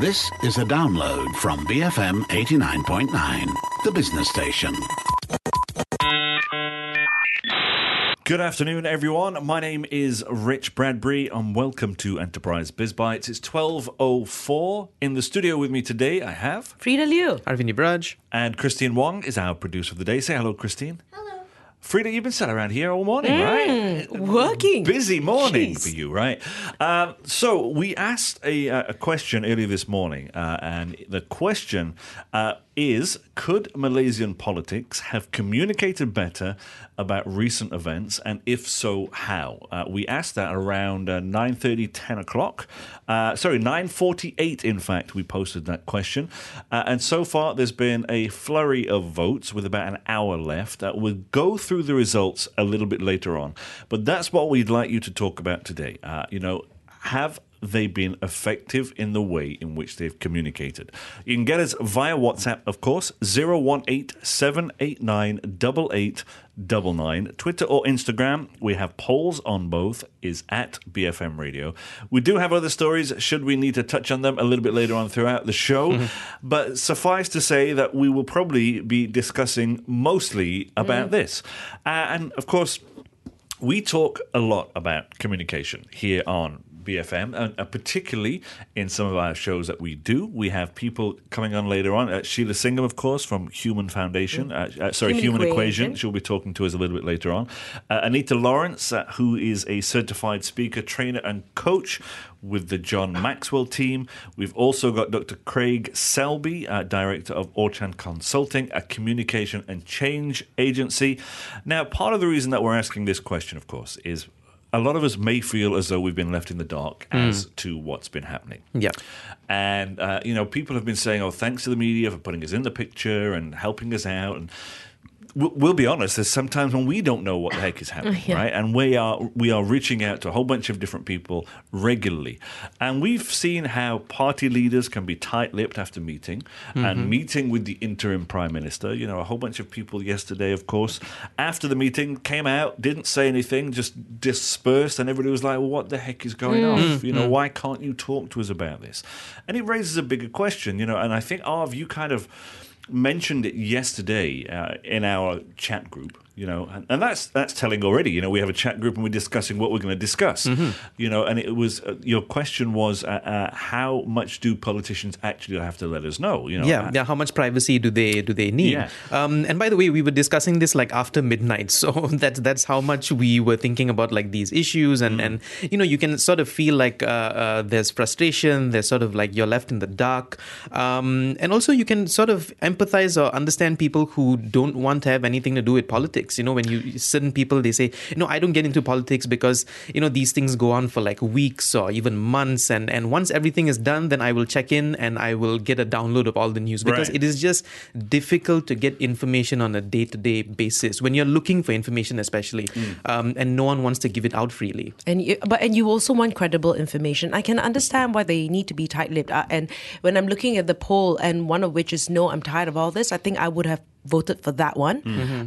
This is a download from BFM 89.9, the business station. Good afternoon, everyone. My name is Rich Bradbury, and welcome to Enterprise Biz Bites. It's 12.04. In the studio with me today, I have... Frida Liu. Arvind Yuvraj. And Christine Wong is our producer of the day. Say hello, Christine. Frida, you've been sat around here all morning, right? Working. Busy morning Jeez. for you, right? Um, so we asked a, a question earlier this morning, uh, and the question uh, is: Could Malaysian politics have communicated better about recent events, and if so, how? Uh, we asked that around uh, 9.30, 10 o'clock. Uh, sorry, 9.48, in fact, we posted that question. Uh, and so far, there's been a flurry of votes with about an hour left. Uh, we'll go through the results a little bit later on. But that's what we'd like you to talk about today. Uh, you know, have they been effective in the way in which they've communicated? You can get us via WhatsApp, of course, 018 789 8899. Twitter or Instagram, we have polls on both, is at BFM Radio. We do have other stories, should we need to touch on them a little bit later on throughout the show. But suffice to say that we will probably be discussing mostly about this. Uh, and of course, we talk a lot about communication here on BFM, and uh, particularly in some of our shows that we do. We have people coming on later on. Uh, Sheila Singham, of course, from Human Foundation. Uh, uh, sorry, Human, Human Equation. Equation. She'll be talking to us a little bit later on. Uh, Anita Lawrence, who is a certified speaker, trainer, and coach with the John Maxwell team. We've also got Dr. Craig Selby, uh, director of Orchan Consulting, a communication and change agency. Now, part of the reason that we're asking this question, of course, is a lot of us may feel as though we've been left in the dark as to what's been happening. Yeah. And, uh, you know, people have been saying, oh, thanks to the media for putting us in the picture and helping us out. And we'll, we'll be honest, there's sometimes when we don't know what the heck is happening, Yeah. right? And we are, we are reaching out to a whole bunch of different people regularly. And we've seen how party leaders can be tight lipped after meeting and mm-hmm. meeting with the interim prime minister. You know, a whole bunch of people yesterday, of course, after the meeting came out, didn't say anything, just dispersed. And everybody was like, well, what the heck is going mm. on? Mm. You know, mm. why can't you talk to us about this? And it raises a bigger question, you know, and I think, our view kind of mentioned it yesterday uh, in our chat group you know and, and that's that's telling already you know we have a chat group and we're discussing what we're going to discuss you know and it was uh, your question was uh, uh, how much do politicians actually have to let us know you know Yeah, yeah. How much privacy do they do they need? Yeah. Um, and by the way, we were discussing this like after midnight, so that's that's how much we were thinking about like these issues, and and you know you can sort of feel like uh, uh, there's frustration, there's sort of like you're left in the dark, um, and also you can sort of empathize or understand people who don't want to have anything to do with politics. You know, when you certain people they say, no, I don't get into politics because you know these things go on for like weeks or even months, and and once everything is done, then I will check in and I will get a download of all the news because Right. it is just difficult to get information on a day to day basis when you're looking for information, especially, um, and no one wants to give it out freely. And you, but and you also want credible information. I can understand why they need to be tight-lipped. Uh, and when I'm looking at the poll, and one of which is no, I'm tired of all this. I think I would have voted for that one.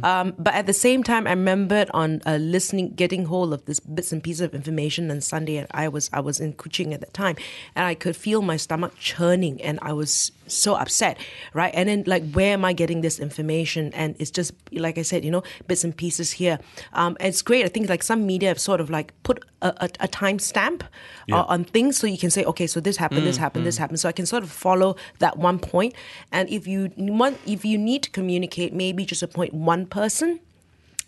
Um, but at the same time, I remembered on uh, listening, getting hold of this bits and pieces of information on Sunday. And I was I was in Kuching at the time, and I could feel my stomach churning, and I was so upset, right? And then like, where am I getting this information? And it's just like I said, you know, bits and pieces here. Um, it's great. I think like some media have sort of like put a, a, a time stamp uh, on things, so you can say, okay, so this happened, this happened, this happened. So I can sort of follow that one point. And if you want, if you need to communicate, maybe just appoint one person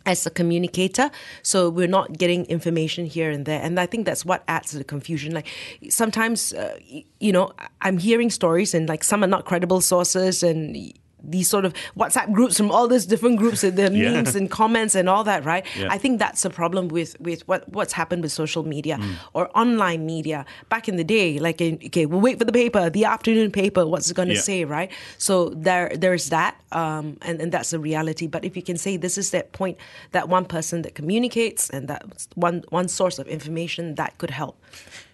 as a communicator. So we're not getting information here and there. And i think that's what adds to the confusion. Like sometimes uh, you know i'm hearing stories and like some are not credible sources and these sort of WhatsApp groups from all these different groups and the Yeah. memes and comments and all that, right? Yeah. I think that's a problem with with what what's happened with social media or online media. Back in the day, like in, okay, we'll wait for the paper, the afternoon paper, what's it going to Yeah. say, right? So there there's that, um, and and that's a reality. But if you can say this is that point, that one person that communicates and that one one source of information that could help.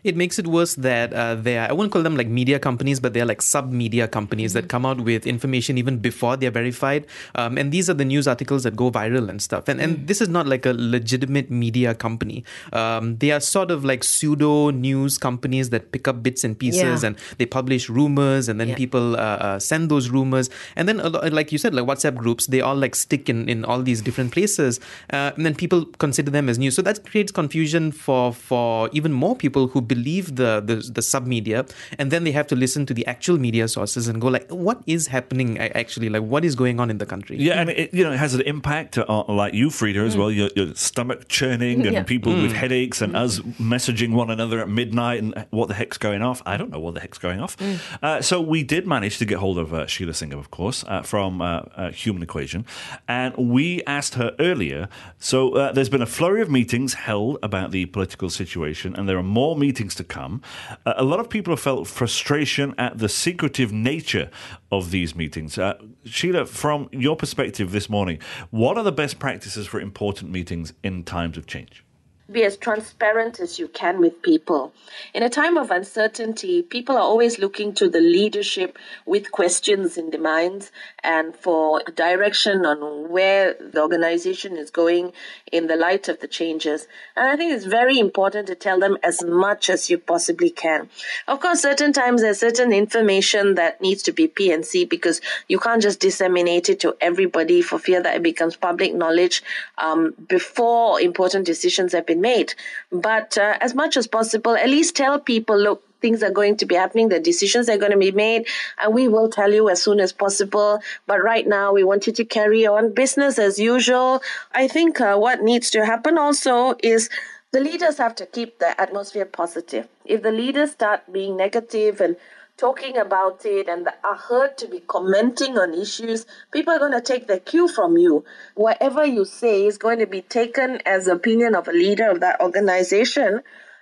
It makes it worse that uh, they are, I won't call them like media companies, but they're like sub media companies that come out with information even before they're verified. Um, and these are the news articles that go viral and stuff. And and this is not like a legitimate media company. Um, they are sort of like pseudo news companies that pick up bits and pieces Yeah. and they publish rumors and then Yeah. people uh, uh, send those rumors. And then, like you said, like WhatsApp groups, they all like stick in, in all these different places. Uh, and then people consider them as news. So that creates confusion for, for even more people who believe the, the, the sub media. And then they have to listen to the actual media sources and go like, what is happening actually? Like, what is going on in the country? Yeah, and it you know it has an impact on like you, Frida, as well. Your, your stomach churning and Yeah. people with headaches and us messaging one another at midnight and what the heck's going off? I don't know what the heck's going off. Uh, so we did manage to get hold of uh, Sheila Singham, of course, uh, from uh, uh, Human Equation, and we asked her earlier. So uh, there's been a flurry of meetings held about the political situation, and there are more meetings to come. Uh, a lot of people have felt frustration at the secretive nature of these meetings. Uh, Sheila, from your perspective this morning, what are the best practices for important meetings in times of change? Be as transparent as you can with people. In a time of uncertainty, people are always looking to the leadership with questions in their minds and for direction on where the organization is going in the light of the changes. And I think it's very important to tell them as much as you possibly can. Of course, certain times there's certain information that needs to be P&C because you can't just disseminate it to everybody for fear that it becomes public knowledge um, before important decisions have been made. But uh, as much as possible, at least tell people, look, things are going to be happening, the decisions are going to be made, and we will tell you as soon as possible. But right now, we want you to carry on business as usual. I think uh, what needs to happen also is the leaders have to keep the atmosphere positive. If the leaders start being negative and talking about it and are heard to be commenting on issues, people are going to take their cue from you. Whatever you say is going to be taken as opinion of a leader of that organization.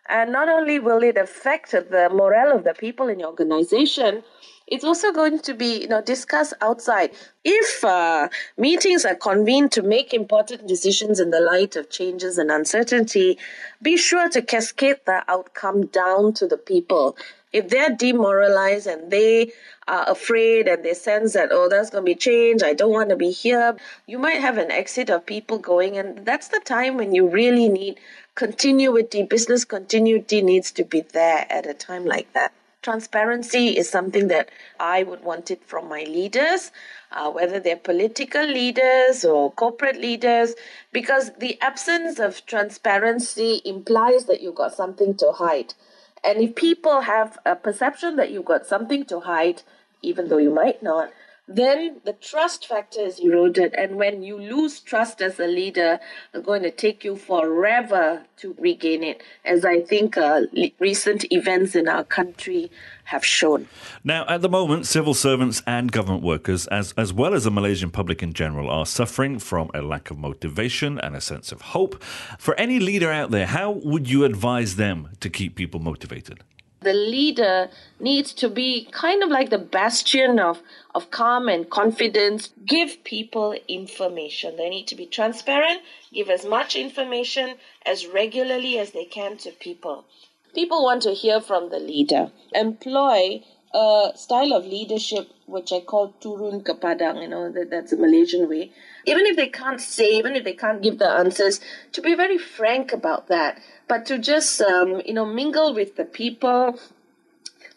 And not only will it affect the morale of the people in your organization, it's also going to be you know discussed outside. If uh, meetings are convened to make important decisions in the light of changes and uncertainty, be sure to cascade the outcome down to the people. If they're demoralized and they are afraid and they sense that oh that's going to be change, I don't want to be here, you might have an exit of people going, and that's the time when you really need continuity. Business continuity needs to be there at a time like that transparency is something that I would want it from my leaders, uh, whether they're political leaders or corporate leaders, because the absence of transparency implies that you've got something to hide. And if people have a perception that you've got something to hide, even though you might not, then the trust factor is eroded. And when you lose trust as a leader, it's going to take you forever to regain it, as I think uh, recent events in our country have shown. Now, at the moment, civil servants and government workers, as, as well as the Malaysian public in general, are suffering from a lack of motivation and a sense of hope. For any leader out there, how would you advise them to keep people motivated? The leader needs to be kind of like the bastion of, of calm and confidence. Give people information. They need to be transparent, give as much information as regularly as they can to people. People want to hear from the leader. Employ a style of leadership which I call turun ke padang, you know, that, that's a Malaysian way. Even if they can't say, even if they can't give the answers, to be very frank about that, but to just, um, you know, mingle with the people,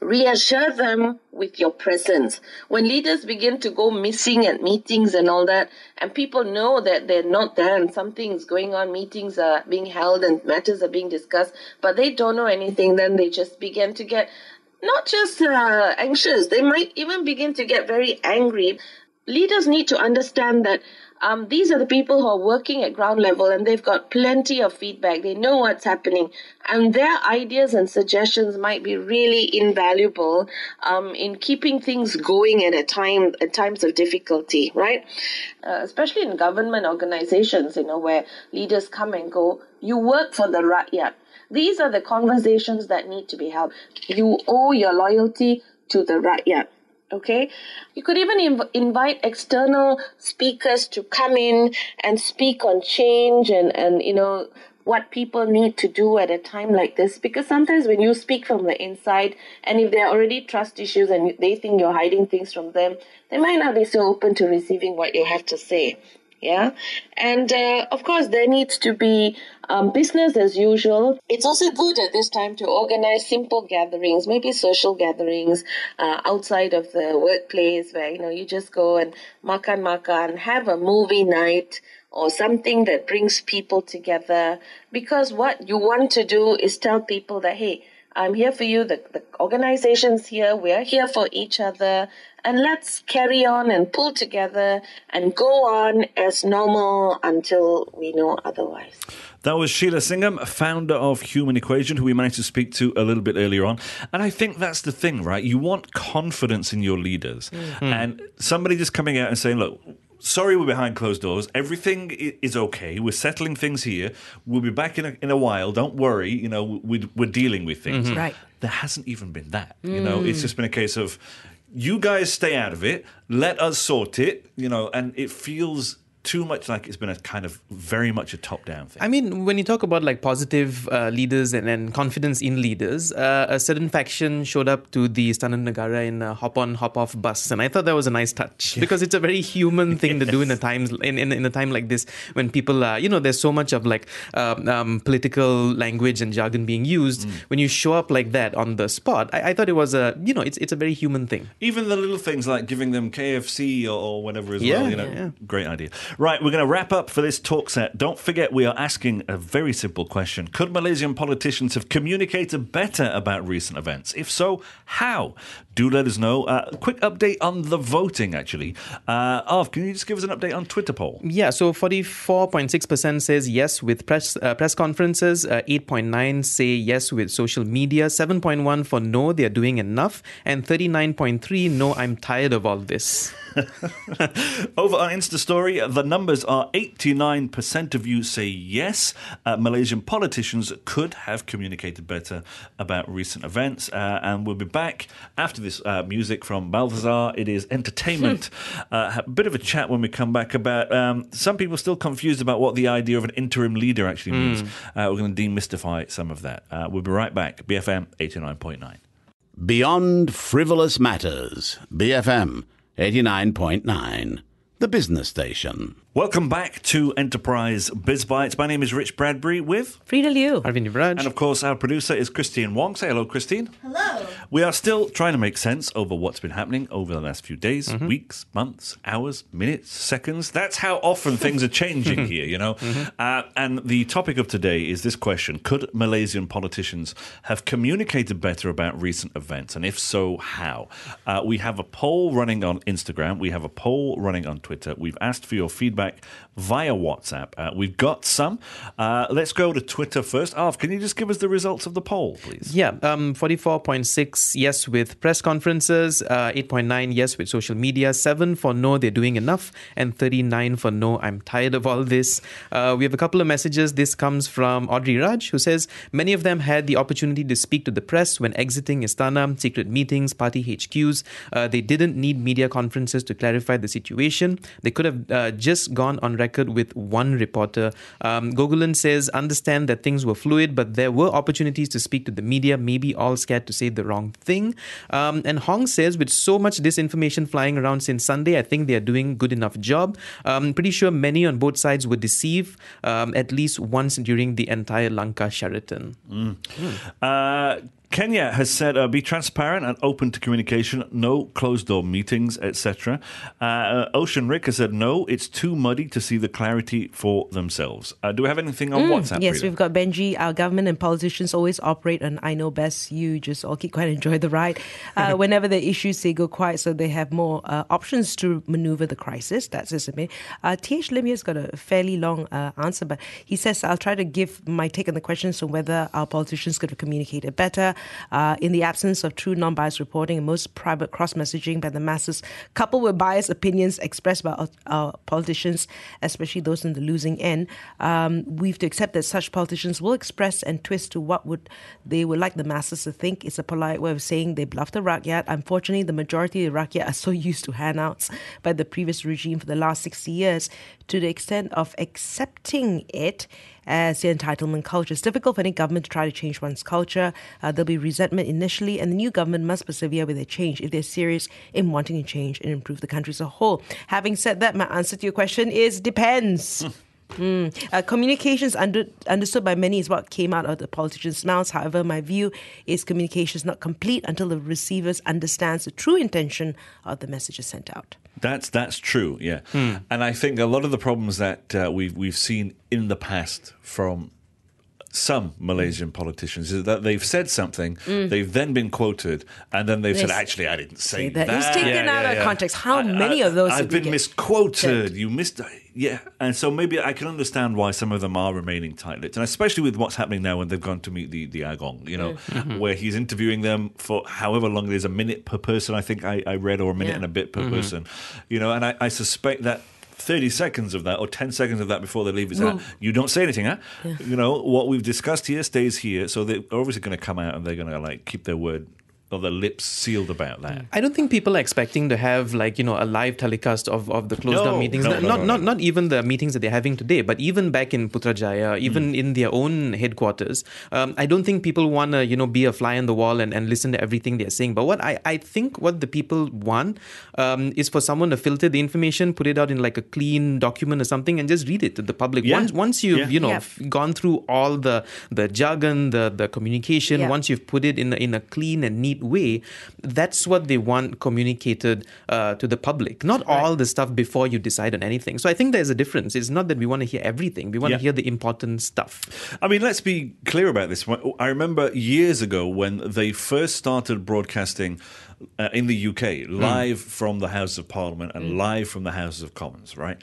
reassure them with your presence. When leaders begin to go missing at meetings and all that, and people know that they're not there and something is going on, meetings are being held and matters are being discussed, but they don't know anything, then they just begin to get not just uh, anxious, they might even begin to get very angry. Leaders need to understand that um, these are the people who are working at ground level and they've got plenty of feedback. They know what's happening, and their ideas and suggestions might be really invaluable um, in keeping things going at a time at times of difficulty, right? Uh, especially in government organizations, you know, where leaders come and go. You work for the rakyat. These are the conversations that need to be held. You owe your loyalty to the rakyat. Okay, you could even inv- invite external speakers to come in and speak on change and, and you know what people need to do at a time like this because sometimes when you speak from the inside and if there are already trust issues and they think you're hiding things from them they might not be so open to receiving what you have to say yeah? And uh, of course there needs to be um, business as usual. It's also good at this time to organize simple gatherings maybe social gatherings uh, outside of the workplace where you know you just go and makan makan have a movie night or something that brings people together. Because what you want to do is tell people that hey i'm here for you the, the organization's here we're here for each other and let's carry on and pull together and go on as normal until we know otherwise That was Sheila Singham, founder of Human Equation, who we managed to speak to a little bit earlier on. And I think that's the thing, right? You want confidence in your leaders. Hmm. And somebody just coming out and saying, look, sorry we're behind closed doors. Everything is okay. We're settling things here. We'll be back in a, in a while. Don't worry. You know, we, we're dealing with things. Mm-hmm. Right. There hasn't even been that. You know, it's mm. just been a case of you guys stay out of it. Let us sort it. You know, and it feels too much like it's been a kind of very much a top down thing. I mean, when you talk about like positive uh, leaders and, and confidence in leaders, uh, a certain faction showed up to the Istana Negara in a hop on, hop off bus, and I thought that was a nice touch because it's a very human thing to do in a times in, in, in a time like this when people are, you know, there's so much of like um, um, political language and jargon being used. When you show up like that on the spot, I, I thought it was a, you know, it's it's a very human thing. Even the little things like giving them KFC or, or whatever as Yeah, well, you know, yeah. great idea. Right, we're going to wrap up for this talk set. Don't forget, we are asking a very simple question: Could Malaysian politicians have communicated better about recent events? If so, how? Do let us know. Uh, quick update on the voting, actually. Uh, Arv, can you just give us an update on Twitter poll? Yeah, so 44.6% says yes with press uh, press conferences, uh, 8.9 say yes with social media, 7.1 for no, they're doing enough, and 39.3 no, I'm tired of all this. Over on Insta Story, the numbers are 89% of you say yes. Uh, Malaysian politicians could have communicated better about recent events. Uh, and we'll be back after this uh, music from Balthazar. It is entertainment. uh, a bit of a chat when we come back about um, some people still confused about what the idea of an interim leader actually means. Uh, we're going to demystify some of that. Uh, we'll be right back. BFM 89.9. Beyond Frivolous Matters, BFM 89.9, the business station. Welcome back to Enterprise Biz Bites. My name is Rich Bradbury with. Frida Liu. Arvind Yuvraj. And of course, our producer is Christine Wong. Say hello, Christine. Hello. We are still trying to make sense over what's been happening over the last few days, Mm-hmm. weeks, months, hours, minutes, seconds. That's how often things are changing here, you know? Mm-hmm. Uh, and the topic of today is this question Could Malaysian politicians have communicated better about recent events? And if so, how? Uh, we have a poll running on Instagram, we have a poll running on Twitter. We've asked for your feedback back via WhatsApp. Uh, we've got some. Uh, let's go to Twitter first. Arv, can you just give us the results of the poll, please? Yeah, um, 44.6 yes with press conferences, uh, 8.9 yes with social media, 7 for no, they're doing enough, and 39 for no, I'm tired of all this. Uh, we have a couple of messages. This comes from Audrey Raj, who says many of them had the opportunity to speak to the press when exiting Istana, secret meetings, party HQs. Uh, they didn't need media conferences to clarify the situation. They could have uh, just gone on record with one reporter. Um, Gogulan says, understand that things were fluid, but there were opportunities to speak to the media, maybe all scared to say the wrong thing. Um, and Hong says, with so much disinformation flying around since Sunday, I think they are doing good enough job. Um, pretty sure many on both sides were deceived um, at least once during the entire Langkah Sheraton. Uh, Kenya has said uh, be transparent and open to communication, no closed door meetings, etc. Uh, Ocean Rick has said no, it's too muddy to see the clarity for themselves. Uh, do we have anything on WhatsApp? Mm, Yes, Frida? we've got Benji. Our government and politicians always operate on I know best. You just all keep quiet and enjoy the ride. Uh, whenever the issues, they go quiet, so they have more uh, options to maneuver the crisis. That's his opinion. Uh, T.H. Lim here's got a fairly long uh, answer, but he says, I'll try to give my take on the questions on whether our politicians could have communicated better. Uh, in the absence of true non biased reporting and most private cross messaging by the masses, coupled with biased opinions expressed by our, our politicians, especially those in the losing end, um, we have to accept that such politicians will express and twist to what would they would like the masses to think. It's a polite way of saying they bluffed the rakyat. Unfortunately, the majority of the rakyat are so used to handouts by the previous regime for the last 60 years to the extent of accepting it as the entitlement culture. It's difficult for any government to try to change one's culture. Uh, there'll be resentment initially, and the new government must persevere with their change if they're serious in wanting to change and improve the country as a whole. Having said that, my answer to your question is depends. Mm. Uh, communication is under, understood by many is what came out of the politicians' mouths. However, my view is communication is not complete until the receivers understands the true intention of the messages sent out. That's that's true, yeah. And I think a lot of the problems that uh, we've we've seen in the past from some Malaysian politicians is that they've said something, mm. they've then been quoted, and then they've said, "Actually, I didn't say Say that." that. It's taken out of context. How many of those I've did we been get? misquoted. You missed, uh, yeah, and so maybe I can understand why some of them are remaining tight-lipped, and especially with what's happening now when they've gone to meet the the Agong, you know, mm. Mm-hmm. where he's interviewing them for however long it is, a minute per person. I think I, I read, or a minute Yeah. and a bit per mm-hmm. person, you know, and I, I suspect that. 30 seconds of that or 10 seconds of that before they leave is that you don't say anything huh? you know what we've discussed here stays here so they're obviously going to come out and they're going to like keep their word or their lips sealed about that I don't think people are expecting to have like you know a live telecast of, of the closed No, down meetings. no, not no, not, no, not no. not even the meetings that they're having today, but even back in Putrajaya, even in their own headquarters. Um, I don't think people want to you know be a fly on the wall and, and listen to everything they're saying. But what I, I think what the people want um, is for someone to filter the information, put it out in like a clean document or something, and just read it to the public. Yeah. Once once you've Yeah. you know Yep. f- gone through all the the jargon, the the communication, Yeah. once you've put it in a, in a clean and neat way, that's what they want communicated uh, to the public. Not all the stuff before you decide on anything. So I think there's a difference. It's not that we want to hear everything. We want Yeah. to hear the important stuff. I mean, let's be clear about this. I remember years ago when they first started broadcasting uh, in the UK, hmm. live from the House of Parliament and hmm. live from the House of Commons, right?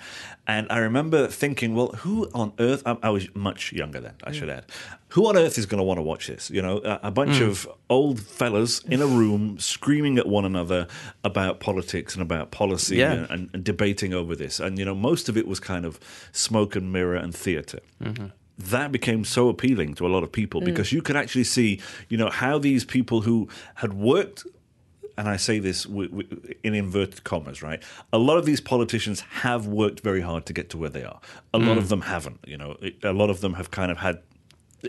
And I remember thinking, well, who on earth? I, I was much younger then, I hmm. should add. Who on earth is going to want to watch this? You know, a, a bunch of old fellas in a room screaming at one another about politics and about policy Yeah. and, and, and debating over this. And, you know, most of it was kind of smoke and mirror and theatre mm-hmm. that became so appealing to a lot of people because you could actually see, you know, how these people who had worked. And I say this w- w- in inverted commas, right? A lot of these politicians have worked very hard to get to where they are. A lot of mm. them haven't. You know, a lot of them have kind of had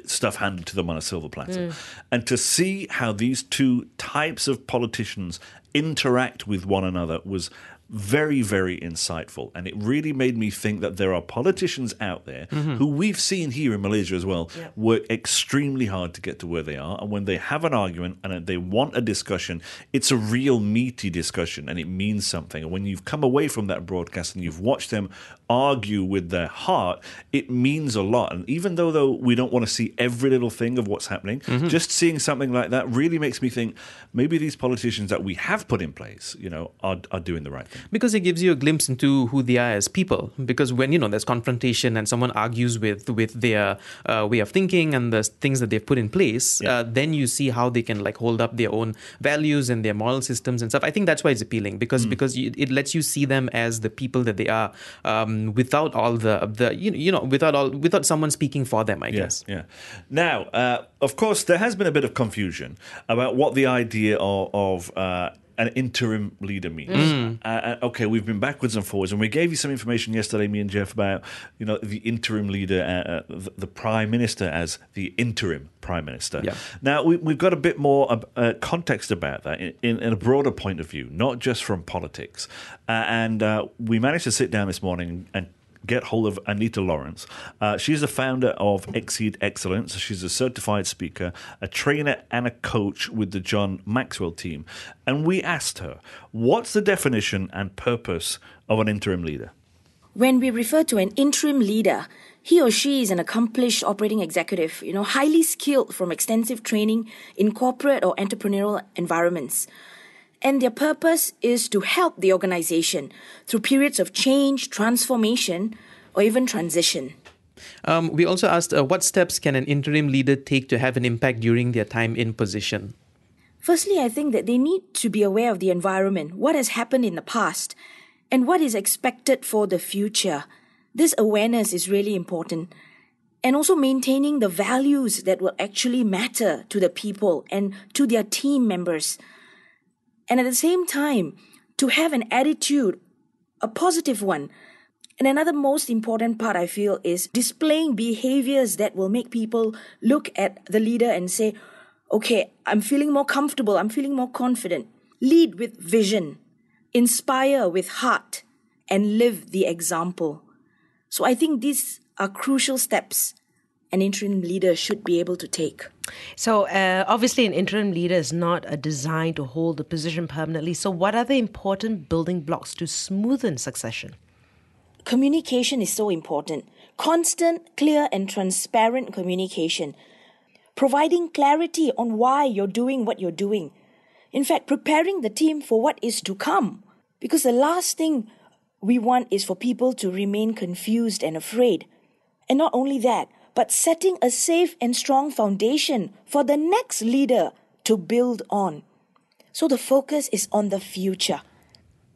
stuff handed to them on a silver platter. Mm. And to see how these two types of politicians interact with one another was very, very insightful. And it really made me think that there are politicians out there mm-hmm. who we've seen here in Malaysia as well work extremely hard to get to where they are. And when they have an argument and they want a discussion, it's a real meaty discussion and it means something. And when you've come away from that broadcast and you've watched them argue with their heart, it means a lot. And even though though we don't want to see every little thing of what's happening, mm-hmm. just seeing something like that really makes me think maybe these politicians that we have put in place, you know, are, are doing the right thing. Because it gives you a glimpse into who they are as people. Because when you know there's confrontation and someone argues with with their uh, way of thinking and the things that they've put in place, Yeah. uh, then you see how they can like hold up their own values and their moral systems and stuff. I think that's why it's appealing because Mm. because it lets you see them as the people that they are, um, without all the the you know, you know without all without someone speaking for them. I guess. Yeah. Now, uh, of course, there has been a bit of confusion about what the idea of, of uh, an interim leader means. Uh, uh, okay, we've been backwards and forwards, and we gave you some information yesterday, me and Jeff, about you know the interim leader, uh, uh, the, the prime minister as the interim prime minister. Yeah. Now we, we've got a bit more uh, uh, context about that in, in, in a broader point of view, not just from politics. Uh, and uh, we managed to sit down this morning and get hold of Anita Lawrence. Uh, she's the founder of Exceed Excellence. She's a certified speaker, a trainer, and a coach with the John Maxwell team. And we asked her, what's the definition and purpose of an interim leader? When we refer to an interim leader, he or she is an accomplished operating executive, you know, highly skilled from extensive training in corporate or entrepreneurial environments. And their purpose is to help the organization through periods of change, transformation, or even transition. Um, we also asked uh, what steps can an interim leader take to have an impact during their time in position. Firstly, I think that they need to be aware of the environment, what has happened in the past, and what is expected for the future. This awareness is really important. And also maintaining the values that will actually matter to the people and to their team members. And at the same time, to have an attitude, a positive one, And another most important part I feel is displaying behaviors that will make people look at the leader and say, okay, I'm feeling more comfortable, I'm feeling more confident. Lead with vision, inspire with heart, and live the example. So I think these are crucial steps an interim leader should be able to take. So, uh, obviously, an interim leader is not a designed to hold the position permanently. So, what are the important building blocks to smoothen succession? Communication is so important. Constant, clear, and transparent communication. Providing clarity on why you're doing what you're doing. In fact, preparing the team for what is to come. Because the last thing we want is for people to remain confused and afraid. And not only that, but setting a safe and strong foundation for the next leader to build on. So the focus is on the future.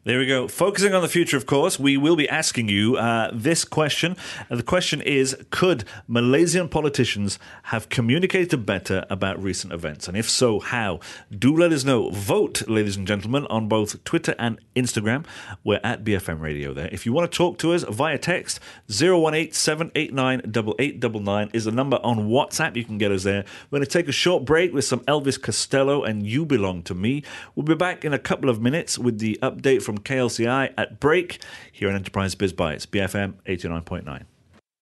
There we go. Focusing on the future, of course, we will be asking you uh, this question. And the question is Could Malaysian politicians have communicated better about recent events? And if so, how? Do let us know. Vote, ladies and gentlemen, on both Twitter and Instagram. We're at BFM Radio there. If you want to talk to us via text, 018 789 is the number on WhatsApp. You can get us there. We're going to take a short break with some Elvis Costello and You Belong to Me. We'll be back in a couple of minutes with the update from KLCI at break here on Enterprise Biz Bites, BFM 89.9.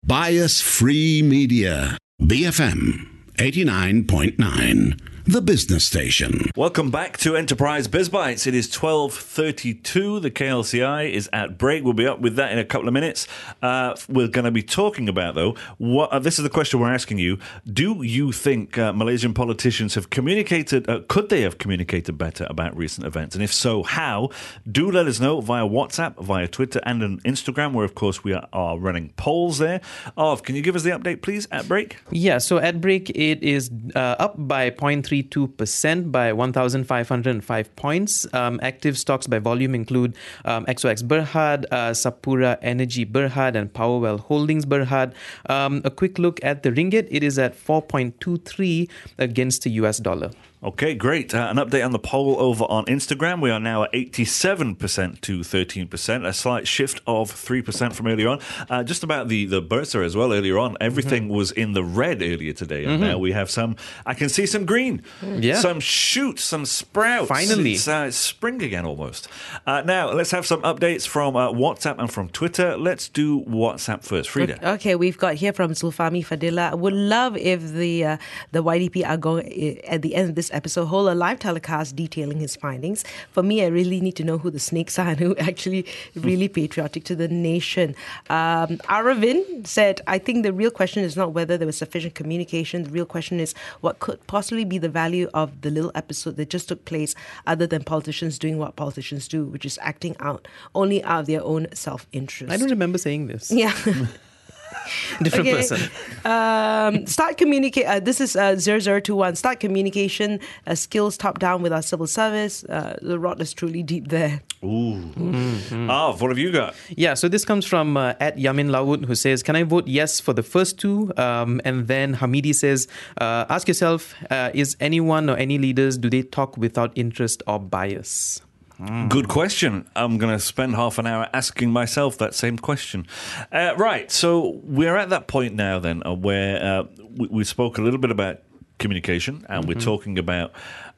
Bias Free Media. BFM 89.9. The business station. Welcome back to Enterprise Biz Bites. It is 12.32. The KLCI is at break. We'll be up with that in a couple of minutes. Uh, we're going to be talking about, though, what uh, this is the question we're asking you. Do you think uh, Malaysian politicians have communicated, uh, could they have communicated better about recent events? And if so, how? Do let us know via WhatsApp, via Twitter, and on Instagram, where, of course, we are, are running polls there. Arv, can you give us the update, please, at break? Yeah, so at break, it is uh, up by 0.32% by 1,505 points. Um, active stocks by volume include um, XOX Berhad, uh, Sapura Energy Berhad, and Powerwell Holdings Berhad. Um, a quick look at the ringgit, it is at 4.23 against the US dollar. Okay, great. Uh, an update on the poll over on Instagram. We are now at 87% to 13%, a slight shift of 3% from earlier on. Uh, just about the, the Bursa as well earlier on. Everything Mm-hmm. was in the red earlier today. And now we have some, I can see some green, Yeah. some shoots, some sprouts. Finally. It's, uh, it's spring again almost. Uh, now, let's have some updates from uh, WhatsApp and from Twitter. Let's do WhatsApp first. Frida. Okay, we've got here from Zulfami Fadila. Would love if the uh, the YDP Agong at the end of this episode hold a live telecast detailing his findings. For me, I really need to know who the snakes are and who actually really patriotic to the nation. Um, Aravind said, "I think the real question is not whether there was sufficient communication. The real question is what could possibly be the value of the little episode that just took place, other than politicians doing what politicians do, which is acting out only out of their own self interest." I don't remember saying this. Yeah. Different Okay. person. um, start communicate. Uh, this is uh, 0021. Start communication uh, skills top down with our civil service. Uh, the rot is truly deep there. Ooh. Mm-hmm. Ah, what have you got? Yeah, so this comes from uh, at Yamin Lawud who says, Can I vote yes for the first two? Um, and then Hamidi says, uh, Ask yourself, uh, is anyone or any leaders, do they talk without interest or bias? Good question. I'm going to spend half an hour asking myself that same question. Uh, right. So we're at that point now, then, uh, where uh, we, we spoke a little bit about communication, and we're talking about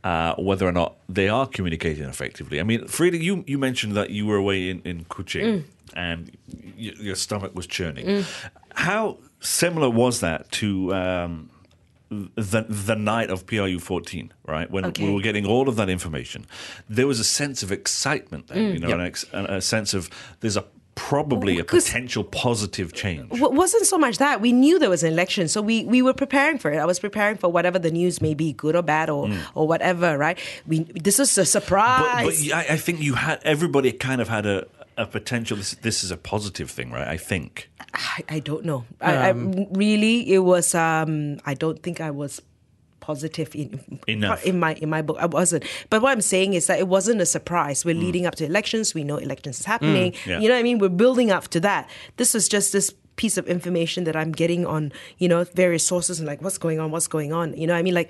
uh, whether or not they are communicating effectively. I mean, Frida, you, you mentioned that you were away in, in Kuching and y- your stomach was churning. How similar was that to. Um, the the night of PRU 14, right? When Okay. we were getting all of that information, there was a sense of excitement there, mm. you know, an ex, a, sense of there's a probably a potential positive change. W- wasn't so much that we knew there was an election, so we, we were preparing for it. I was preparing for whatever the news may be, good or bad or mm. or whatever. Right? We this is a But, surprise. but I, I think you had everybody kind of had a, a potential. This, this is a positive thing, right? I think. I, I don't know. I, I um, really, it was. Um, I don't think I was positive in Enough. in my in my book. I wasn't. But what I'm saying is that it wasn't a surprise. We're mm. leading up to elections. We know elections is happening. Mm, yeah. You know what I mean? We're building up to that. This was just this piece of information that I'm getting on, you know, various sources and like what's going on, what's going on. You know what I mean? Like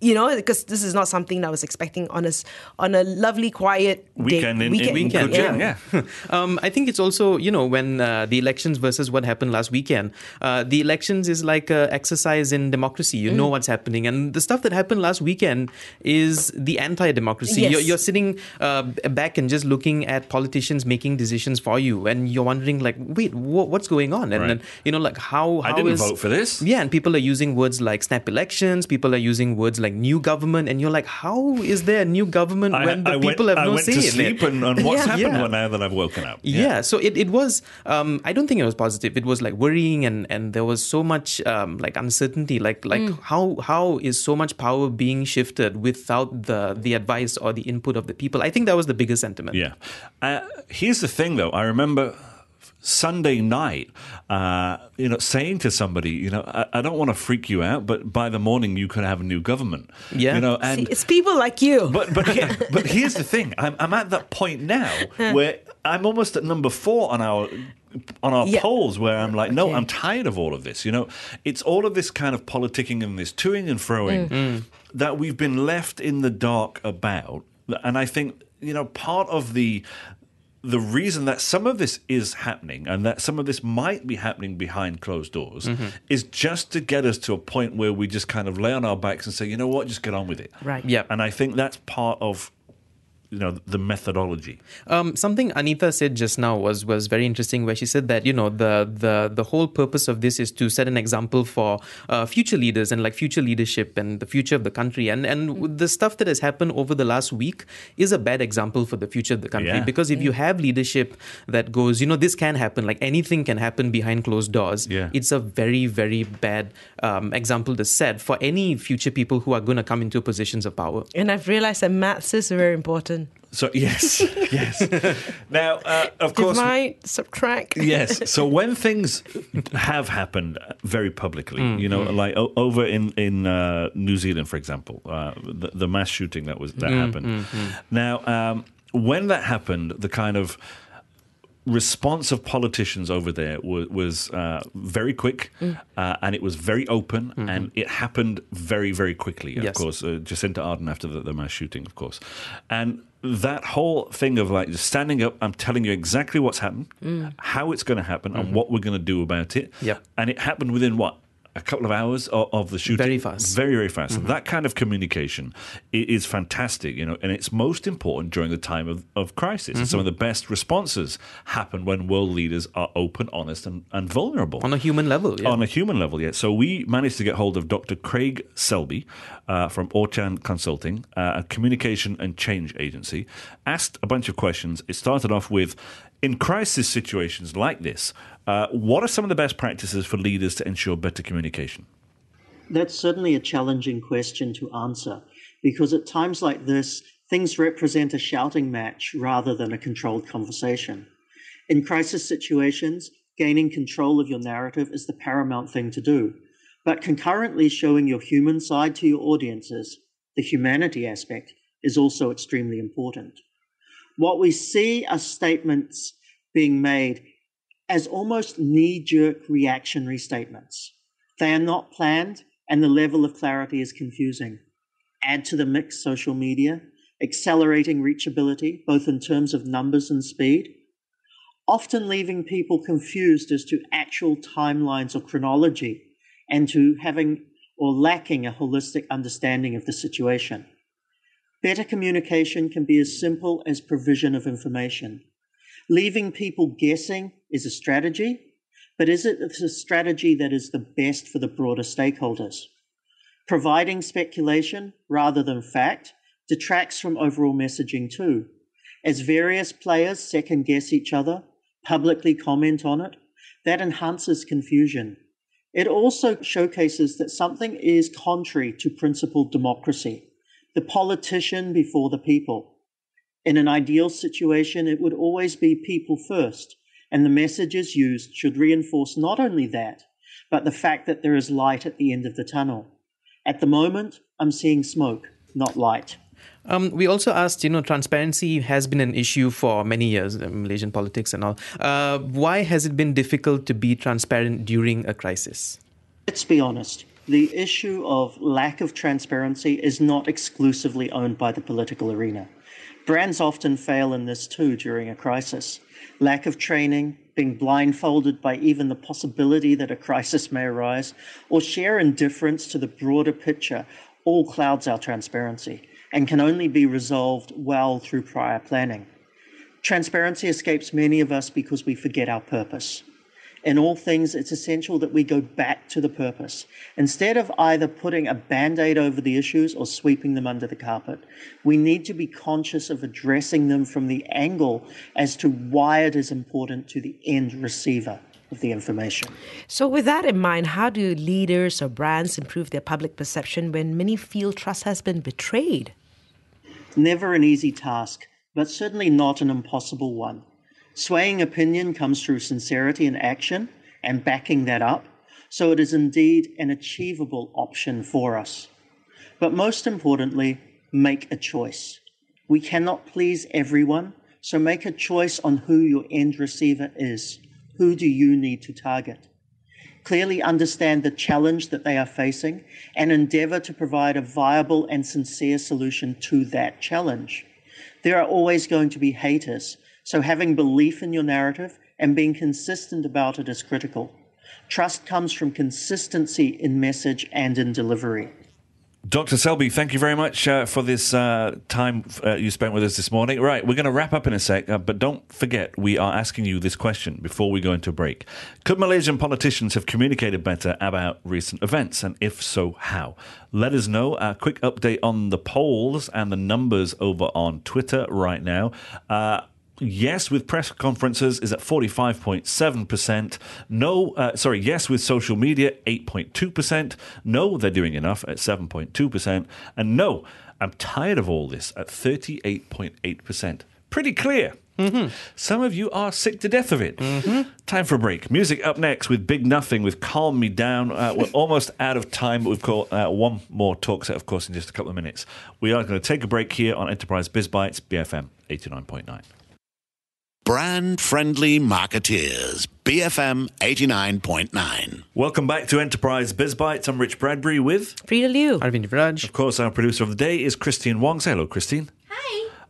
you know, because this is not something I was expecting on a s- on a lovely, quiet day- Weekend in- in weekend, Kuching, yeah. um, I think it's also, you know, when uh, the elections versus what happened last weekend, uh, the elections is like an exercise in democracy. You Mm. know what's happening. And the stuff that happened last weekend is the anti democracy. Yes. You're, you're sitting uh, back and just looking at politicians making decisions for you. And you're wondering, like, wait, wha what's going on? And Right. then, you know, like, how, I didn't is- vote for this. Yeah, and people are using words like snap elections, people are using words like new government. And you're like, how is there a new government I, when the I people went, have I no went say to in sleep it? and, and what's Yeah. happened Yeah. now that I've woken up? Yeah. so it, it was, um, I don't think it was positive. It was like worrying and, and there was so much um, like uncertainty, like like how how is so much power being shifted without the, the advice or the input of the people? I think that was the biggest sentiment. Yeah. Uh, here's the thing, though. I remember Sunday night, uh, you know, saying to somebody, you know, I, I don't want to freak you out, but by the morning you could have a new government. Yeah. You know, and See, it's people like you. but but here, but here's the thing. I'm I'm at that point now where I'm almost at number four on our on our Yeah. polls where I'm like, no, Okay. I'm tired of all of this. You know, it's all of this kind of politicking and this toing and froing Mm. that we've been left in the dark about. And I think you know part of the the reason that some of this is happening and that some of this might be happening behind closed doors mm-hmm. is just to get us to a point where we just kind of lay on our backs and say, you know what, just get on with it. Right. Yeah. And I think that's part of you know the methodology. Um, something Anita said just now was was very interesting, where she said that you know the the the whole purpose of this is to set an example for uh, future leaders and like future leadership and the future of the country. And and with the stuff that has happened over the last week is a bad example for the future of the country Yeah. because if you have leadership that goes, you know, this can happen, like anything can happen behind closed doors. Yeah. It's a very very bad um, example to set for any future people who are going to come into positions of power. and I've realized that maths is very important. So yes, yes. Now, uh, of course, Divide, subtract. yes. So when things have happened very publicly, Mm, you know, like o- over in in uh, New Zealand, for example, uh, the, the mass shooting that was that Mm, happened. Now, um, when that happened, the kind of response of politicians over there was, was uh, very quick uh, and it was very open and it happened very very quickly of Yes. course. Uh, Jacinda Ardern after the, the mass shooting of course. And that whole thing of like just standing up I'm telling you exactly what's happened how it's going to happen and what we're going to do about it. Yep. and it happened within what a couple of hours of, of the shooting Very fast. very very fast that kind of communication is fantastic you know and it's most important during the time of, of crisis and some of the best responses happen when world leaders are open honest and, and vulnerable On a human level, yeah. on a human level, yeah. So we managed to get hold of Dr. Craig Selby uh, from Orchan Consulting, uh, a communication and change agency. Asked a bunch of questions. It started off with, in crisis situations like this, uh, what are some of the best practices for leaders to ensure better communication? That's certainly a challenging question to answer because at times like this, things represent a shouting match rather than a controlled conversation. In crisis situations, gaining control of your narrative is the paramount thing to do. But concurrently showing your human side to your audiences, the humanity aspect, is also extremely important. What we see are statements being made as almost knee jerk reactionary statements. They are not planned, and the level of clarity is confusing. Add to the mix social media, accelerating reachability, both in terms of numbers and speed, often leaving people confused as to actual timelines or chronology and to having or lacking a holistic understanding of the situation. Better communication can be as simple as provision of information. Leaving people guessing is a strategy, but is it a strategy that is the best for the broader stakeholders? Providing speculation rather than fact detracts from overall messaging too. As various players second guess each other, publicly comment on it, that enhances confusion. It also showcases that something is contrary to principled democracy, the politician before the people. In an ideal situation, it would always be people first, and the messages used should reinforce not only that, but the fact that there is light at the end of the tunnel. At the moment, I'm seeing smoke, not light. Um, we also asked, you know, transparency has been an issue for many years, uh, Malaysian politics and all. Uh, why has it been difficult to be transparent during a crisis? Let's be honest. The issue of lack of transparency is not exclusively owned by the political arena. Brands often fail in this too during a crisis. Lack of training, being blindfolded by even the possibility that a crisis may arise, or sheer indifference to the broader picture all clouds our transparency and can only be resolved well through prior planning. Transparency escapes many of us because we forget our purpose. In all things, it's essential that we go back to the purpose. Instead of either putting a band aid over the issues or sweeping them under the carpet, we need to be conscious of addressing them from the angle as to why it is important to the end receiver of the information. So, with that in mind, how do leaders or brands improve their public perception when many feel trust has been betrayed? Never an easy task, but certainly not an impossible one. Swaying opinion comes through sincerity and action and backing that up, so it is indeed an achievable option for us. But most importantly, make a choice. We cannot please everyone, so make a choice on who your end receiver is. Who do you need to target? Clearly understand the challenge that they are facing and endeavor to provide a viable and sincere solution to that challenge. There are always going to be haters, so having belief in your narrative and being consistent about it is critical. Trust comes from consistency in message and in delivery. Dr. Selby, thank you very much uh, for this uh, time uh, you spent with us this morning. Right, we're going to wrap up in a sec, uh, but don't forget we are asking you this question before we go into a break. Could Malaysian politicians have communicated better about recent events, and if so, how? Let us know. A quick update on the polls and the numbers over on Twitter right now. Yes with press conferences is at 45.7%. No, uh, sorry, yes with social media, 8.2%. No, they're doing enough at 7.2%. And no, I'm tired of all this at 38.8%. Pretty clear. Mm-hmm. Some of you are sick to death of it. Mm-hmm. Time for a break. Music up next with Big Nothing with Calm Me Down. Uh, we're almost out of time, but we've got uh, one more talk set, of course, in just a couple of minutes. We are going to take a break here on Enterprise Biz Bites, BFM 89.9. Brand friendly marketeers. BFM 89.9. Welcome back to Enterprise Biz Bites. I'm Rich Bradbury with. Frida Liu. Arvind Yuvraj. Of course, our producer of the day is Christine Wong. Say hello, Christine.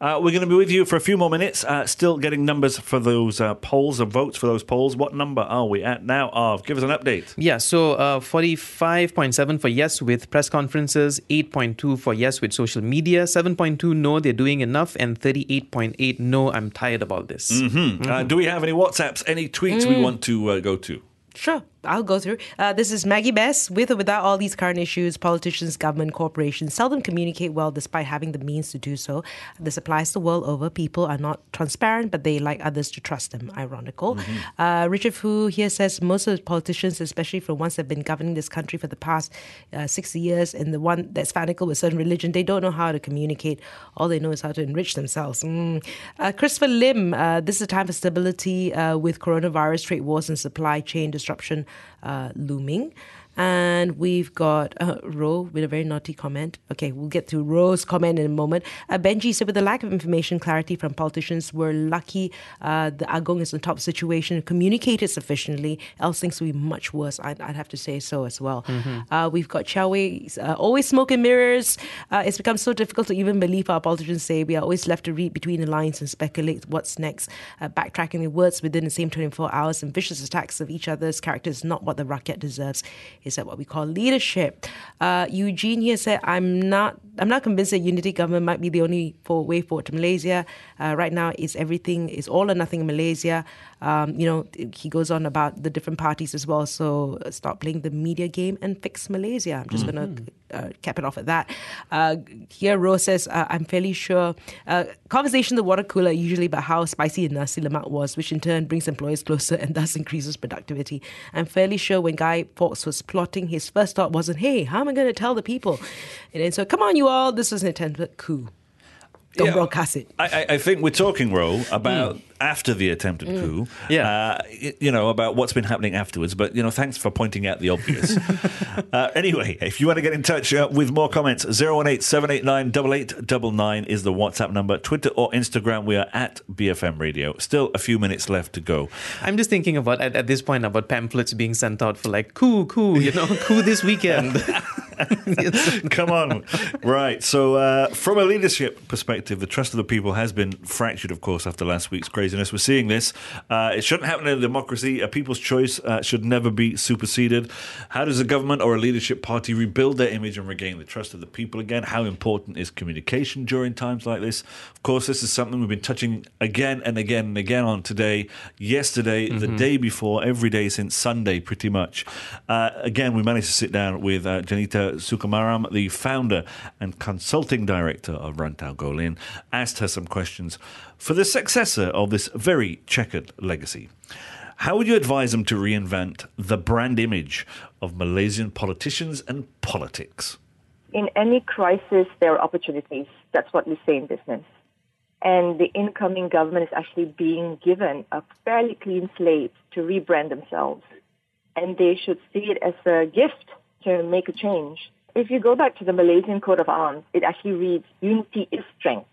Uh, we're going to be with you for a few more minutes. Uh, still getting numbers for those uh, polls or votes for those polls. What number are we at now? Arv, give us an update. Yeah, so uh, 45.7 for yes with press conferences, 8.2 for yes with social media, 7.2 no, they're doing enough, and 38.8 no, I'm tired about this. Mm-hmm. Uh, do we have any WhatsApps, any tweets we want to uh, go to? Sure, I'll go through. Uh, this is Maggie Bess. With or without all these current issues, politicians, government, corporations seldom communicate well despite having the means to do so. This applies the world over. People are not transparent, but they like others to trust them. Ironical. Uh, Richard Fu here says most of the politicians, especially for ones that have been governing this country for the past uh, 60 years, and the one that's fanatical with certain religion, they don't know how to communicate. All they know is how to enrich themselves. Mm. Uh, Christopher Lim, uh, this is a time for stability uh, with coronavirus, trade wars, and supply chain disruption uh, looming. And we've got uh, Ro with a very naughty comment. Okay, we'll get to Ro's comment in a moment. Uh, Benji said, with the lack of information clarity from politicians, we're lucky uh, the Agong is in top situation, communicated sufficiently, else things will be much worse. I'd, I'd have to say so as well. Uh, we've got Chow Wei, uh, always smoke and mirrors. Uh, it's become so difficult to even believe our politicians say. We are always left to read between the lines and speculate what's next. Uh, backtracking the words within the same 24 hours and vicious attacks of each other's characters is not what the rakyat deserves. Is that what we call leadership? Uh, Eugene here said, "I'm not. I'm not convinced that unity government might be the only for way forward to Malaysia. Uh, right now, is everything is all or nothing in Malaysia. Um, you know, he goes on about the different parties as well. So uh, stop playing the media game and fix Malaysia. I'm just gonna uh, cap it off at that. Uh, here, Rose says, uh, I'm fairly sure. Uh, conversation the water cooler usually about how spicy nasi lemak was, which in turn brings employees closer and thus increases productivity. I'm fairly sure when Guy Fawkes was plotting, his first thought wasn't, hey, how am I going to tell the people? And then so, come on, you all, this was an attempted coup. Don't Yeah, broadcast it. I, I- I think we're talking, Ro, about after the attempted coup. Yeah. Uh, you know, about what's been happening afterwards. But, you know, thanks for pointing out the obvious. uh, anyway, if you want to get in touch uh, with more comments, 018 789 8899 is the WhatsApp number. Twitter or Instagram, we are at BFM Radio. Still a few minutes left to go. I'm just thinking about at, at this point about pamphlets being sent out for like coup, coup, you know, coup this weekend. Come on. Right. So, uh, from a leadership perspective, the trust of the people has been fractured, of course, after last week's craziness. We're seeing this. Uh, it shouldn't happen in a democracy. A people's choice uh, should never be superseded. How does a government or a leadership party rebuild their image and regain the trust of the people again? How important is communication during times like this? Of course, this is something we've been touching again and again and again on today, yesterday, the day before, every day since Sunday, pretty much. Uh, again, we managed to sit down with uh, Janita Sukamaram, the founder and consulting director of Rantau Golin, asked her some questions for the successor of this very checkered legacy. How would you advise them to reinvent the brand image of Malaysian politicians and politics? in any crisis, there are opportunities. That's what we say in business. And the incoming government is actually being given a fairly clean slate to rebrand themselves. And they should see it as a gift to make a change. If you go back to the Malaysian coat of arms, it actually reads, unity is strength.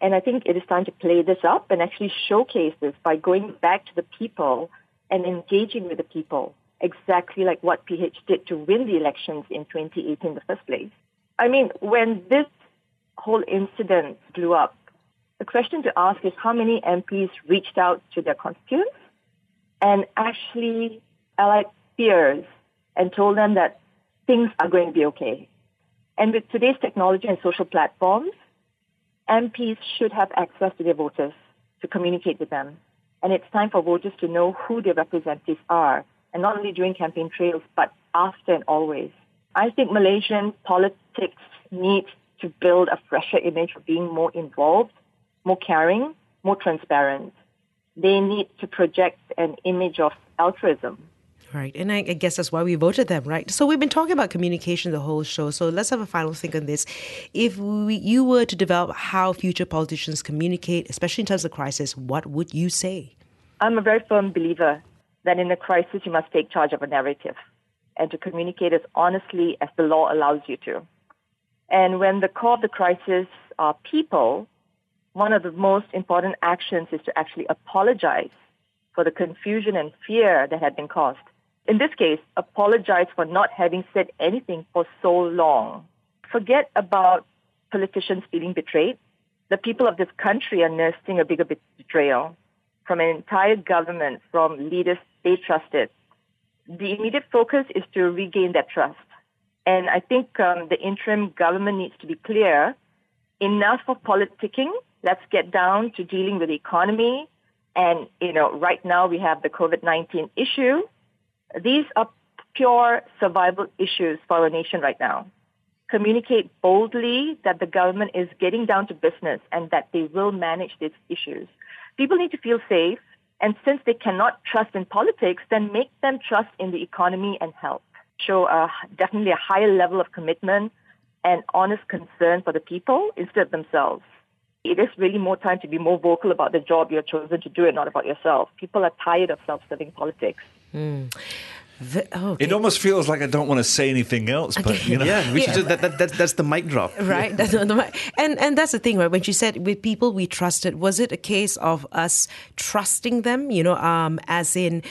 And I think it is time to play this up and actually showcase this by going back to the people and engaging with the people, exactly like what PH did to win the elections in 2018 in the first place. I mean, when this whole incident blew up, the question to ask is how many MPs reached out to their constituents and actually allied peers and told them that things are going to be okay. And with today's technology and social platforms, MPs should have access to their voters to communicate with them. And it's time for voters to know who their representatives are, and not only during campaign trails, but after and always. I think Malaysian politics needs to build a fresher image of being more involved, more caring, more transparent. They need to project an image of altruism. Right. And I, I guess that's why we voted them, right? So we've been talking about communication the whole show. So let's have a final think on this. If we, you were to develop how future politicians communicate, especially in terms of crisis, what would you say? I'm a very firm believer that in a crisis you must take charge of a narrative and to communicate as honestly as the law allows you to. And when the core of the crisis are people, one of the most important actions is to actually apologize for the confusion and fear that had been caused. In this case, apologize for not having said anything for so long. Forget about politicians feeling betrayed. The people of this country are nursing a bigger betrayal from an entire government, from leaders they trusted. The immediate focus is to regain that trust. And I think um, the interim government needs to be clear. Enough of politicking. Let's get down to dealing with the economy. And, you know, right now we have the COVID-19 issue. These are pure survival issues for our nation right now. Communicate boldly that the government is getting down to business and that they will manage these issues. People need to feel safe. And since they cannot trust in politics, then make them trust in the economy and help. Show a, definitely a higher level of commitment and honest concern for the people instead of themselves. It is really more time to be more vocal about the job you're chosen to do and not about yourself. People are tired of self-serving politics. The, oh, okay. It almost feels like I don't want to say anything else, but, you know. yeah, we should just, that, that, that, that's the mic drop. right that's the mi- and and that's the thing right? When she said with people we trusted was it a case of us trusting them you know um as in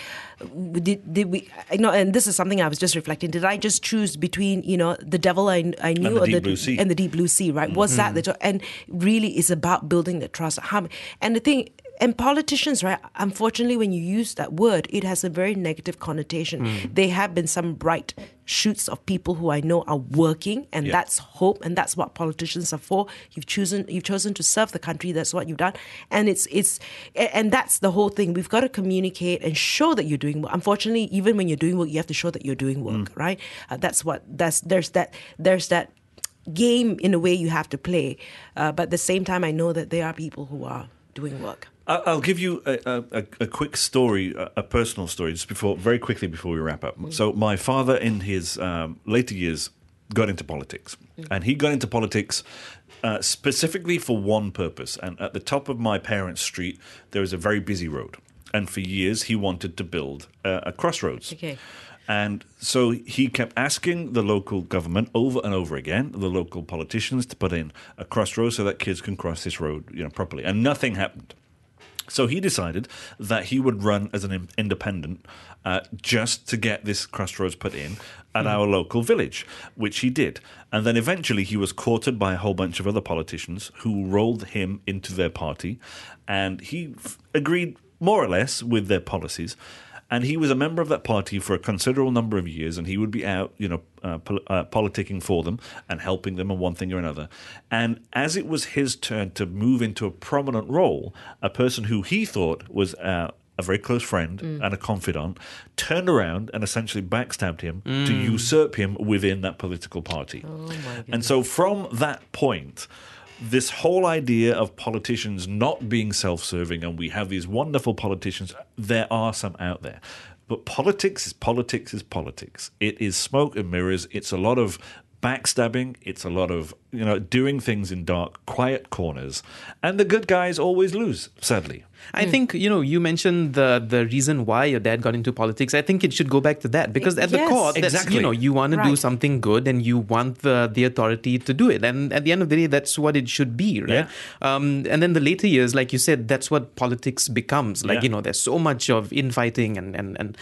did, did we you know and this is something i was just reflecting. Did i just choose between you know the devil i, I knew the or deep the blue sea. and the deep blue sea right? Was that the and really it's about building the trust. How, and the thing and politicians, right? Unfortunately, when you use that word, it has a very negative connotation. There have been some bright shoots of people who I know are working, and Yeah. that's hope, and that's what politicians are for. You've chosen, you've chosen to serve the country. That's what you've done, and it's it's, and that's the whole thing. We've got to communicate and show that you're doing work. Unfortunately, even when you're doing work, you have to show that you're doing work, right? Uh, that's what that's there's that there's that game in a way you have to play, uh, but at the same time, I know that there are people who are doing work. I'll give you a, a, a- quick story, a, personal story, just before, very quickly before we wrap up. So, my father, in his um, later years, got into politics. And he got into politics uh, specifically for one purpose. And at the top of my parents' street, there is a very busy road. And for years, he wanted to build uh, a crossroads. Okay. And so he kept asking the local government over and over again, the local politicians, to put in a crossroads so that kids can cross this road, you know, properly. And nothing happened. So he decided that he would run as an independent uh, just to get this crossroads put in at our local village, which he did. And then eventually he was courted by a whole bunch of other politicians who rolled him into their party. And he f- agreed more or less with their policies. And he was a member of that party for a considerable number of years, and he would be out, you know, uh, pol- uh, politicking for them and helping them on one thing or another. And as it was his turn to move into a prominent role, a person who he thought was uh, a very close friend and a confidant turned around and essentially backstabbed him to usurp him within that political party. and so from that point, this whole idea of politicians not being self serving, and we have these wonderful politicians, there are some out there. But politics is politics is politics. It is smoke and mirrors. It's a lot of backstabbing. It's a lot of, you know, doing things in dark, quiet corners. And the good guys always lose, sadly. I think you know you mentioned the the reason why your dad got into politics. I think it should go back to that because at the core, that's Exactly. you know you want to do something good and you want the the authority to do it, and at the end of the day, that's what it should be, right? Um, and then the later years, like you said, that's what politics becomes. Like Yeah. you know, there's so much of infighting and and and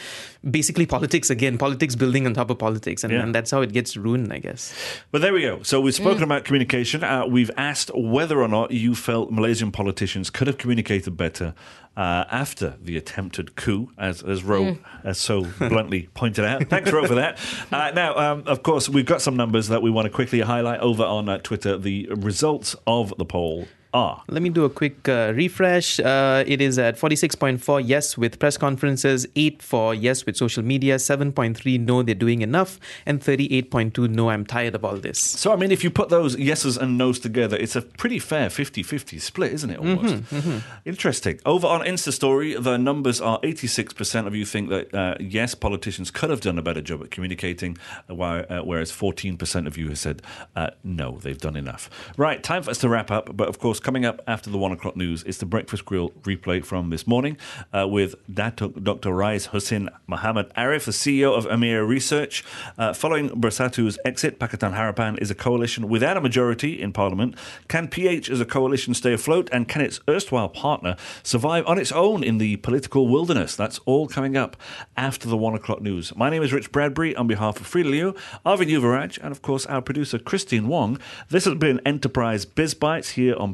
basically politics again, politics building on top of politics, and, Yeah. and that's how it gets ruined, I guess. But there we go. So we've spoken about communication. Uh, we've asked whether or not you felt Malaysian politicians could have communicated better uh, after the attempted coup, as as Ro has so bluntly pointed out. Thanks, Ro, for that. Uh, now, um, of course, we've got some numbers that we want to quickly highlight over on uh, Twitter. The results of the poll are. Let me do a quick uh, refresh. Uh, it is at 46.4 yes with press conferences, 8 for yes with social media, 7.3 no, they're doing enough, and 38.2 no, I'm tired of all this. So, I mean, if you put those yeses and nos together, it's a pretty fair 50 50 split, isn't it? Almost. Interesting. Over on Insta Story, the numbers are 86% of you think that, uh, yes, politicians could have done a better job at communicating, uh, uh, whereas 14% of you have said, uh, no, they've done enough. Right, time for us to wrap up. But of course, coming up after the one o'clock news is the Breakfast Grill replay from this morning uh, with Dr. Rais Hussin Mohamed Ariff, the CEO of EMIR Research. Uh, following Bersatu's exit, Pakatan Harapan is a coalition without a majority in Parliament. Can PH as a coalition stay afloat? And can its erstwhile partner survive on its own in the political wilderness? That's all coming up after the one o'clock news. My name is Rich Bradbury on behalf of Frida Liu, Arvind Yuvraj, and of course our producer Christine Wong. This has been Enterprise Biz Bites here on